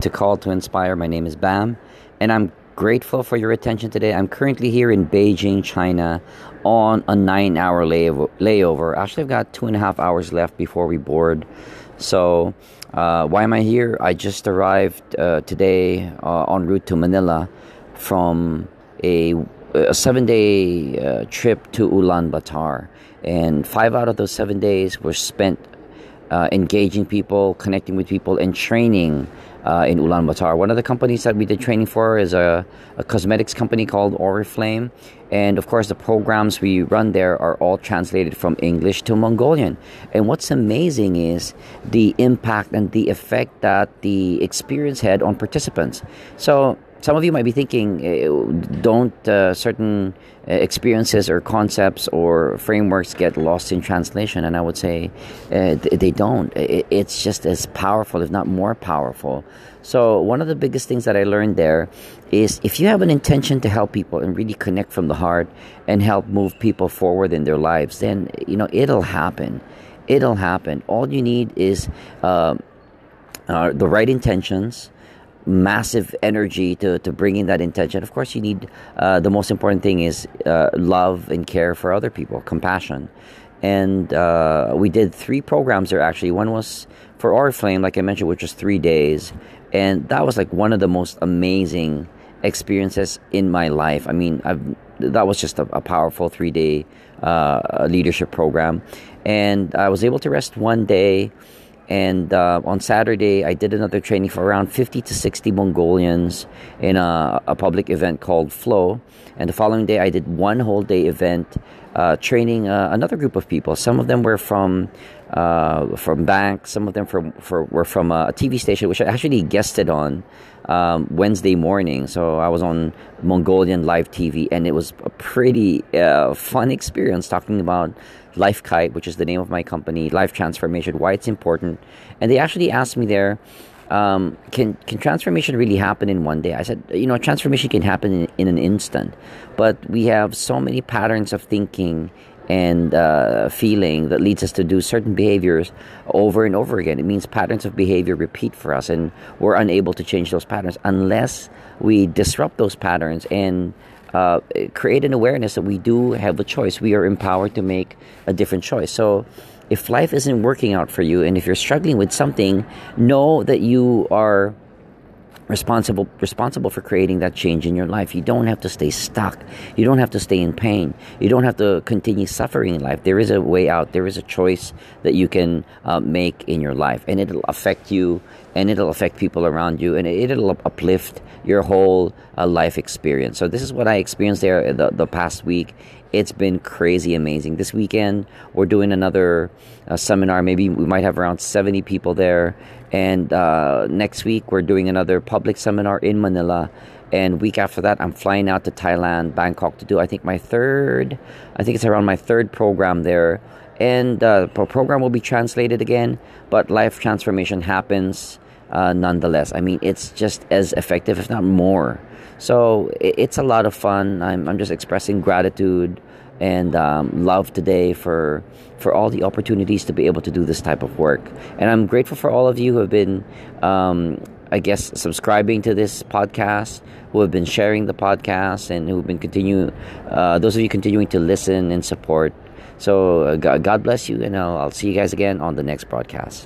to Call to Inspire. My name is Bam, and I'm grateful for your attention today. I'm currently here in Beijing, China, on a nine hour layover. Actually, I've got two and a half hours left before we board. So, uh, why am I here? I just arrived uh, today uh, en route to Manila from a, a seven day uh, trip to Ulaanbaatar. And five out of those seven days were spent uh, engaging people, connecting with people, and training uh, in Ulaanbaatar. One of the companies that we did training for is a, a cosmetics company called Oriflame. And of course, the programs we run there are all translated from English to Mongolian. And what's amazing is the impact and the effect that the experience had on participants. So, some of you might be thinking, eh, don't uh, certain uh, experiences or concepts or frameworks get lost in translation? And I would say uh, they don't. It's just as powerful, if not more powerful. So, one of the biggest things that I learned there is if you have an intention to help people and really connect from the heart and help move people forward in their lives, then, you know, it'll happen. It'll happen. All you need is uh, uh the right intentions massive energy to, to bring in that intention. Of course, you need uh, the most important thing is uh, love and care for other people, compassion. And uh, we did three programs there actually. One was for Oriflame, like I mentioned, which was three days. And that was like one of the most amazing experiences in my life. I mean, I've, that was just a, a powerful three day uh, leadership program. And I was able to rest one day and uh, on Saturday, I did another training for around 50 to 60 Mongolians in a, a, public event called Flow. And the following day, I did one whole day event uh, training uh, another group of people. Some of them were from uh, from banks, some of them from for, were from a TV station, which I actually guested on um, Wednesday morning. So I was on Mongolian live TV, and it was a pretty uh, fun experience talking about Life Kite, which is the name of my company, life transformation, why it's important. And they actually asked me there, um, can can transformation really happen in one day? I said, you know, transformation can happen in, in an instant, but we have so many patterns of thinking and uh, feeling that leads us to do certain behaviors over and over again. It means patterns of behavior repeat for us, and we're unable to change those patterns unless we disrupt those patterns and uh, create an awareness that we do have a choice. We are empowered to make a different choice. So, if life isn't working out for you, and if you're struggling with something, know that you are responsible responsible for creating that change in your life. You don't have to stay stuck. You don't have to stay in pain. You don't have to continue suffering in life. There is a way out. There is a choice that you can uh, make in your life, and it'll affect you, and it'll affect people around you, and it'll uplift your whole uh, life experience. So this is what I experienced there the, the past week. It's been crazy amazing. This weekend we're doing another uh, seminar. Maybe we might have around seventy people there and uh, next week, we're doing another public seminar in Manila. And week after that, I'm flying out to Thailand, Bangkok, to do I think my third, I think it's around my third program there. And uh, the program will be translated again, but life transformation happens uh, nonetheless. I mean, it's just as effective, if not more. So it's a lot of fun. I'm, I'm just expressing gratitude and um, love today for for all the opportunities to be able to do this type of work. And I'm grateful for all of you who have been, um, I guess, subscribing to this podcast, who have been sharing the podcast, and who have been continuing. Uh, those of you continuing to listen and support. So uh, God bless you, and I'll, I'll see you guys again on the next broadcast.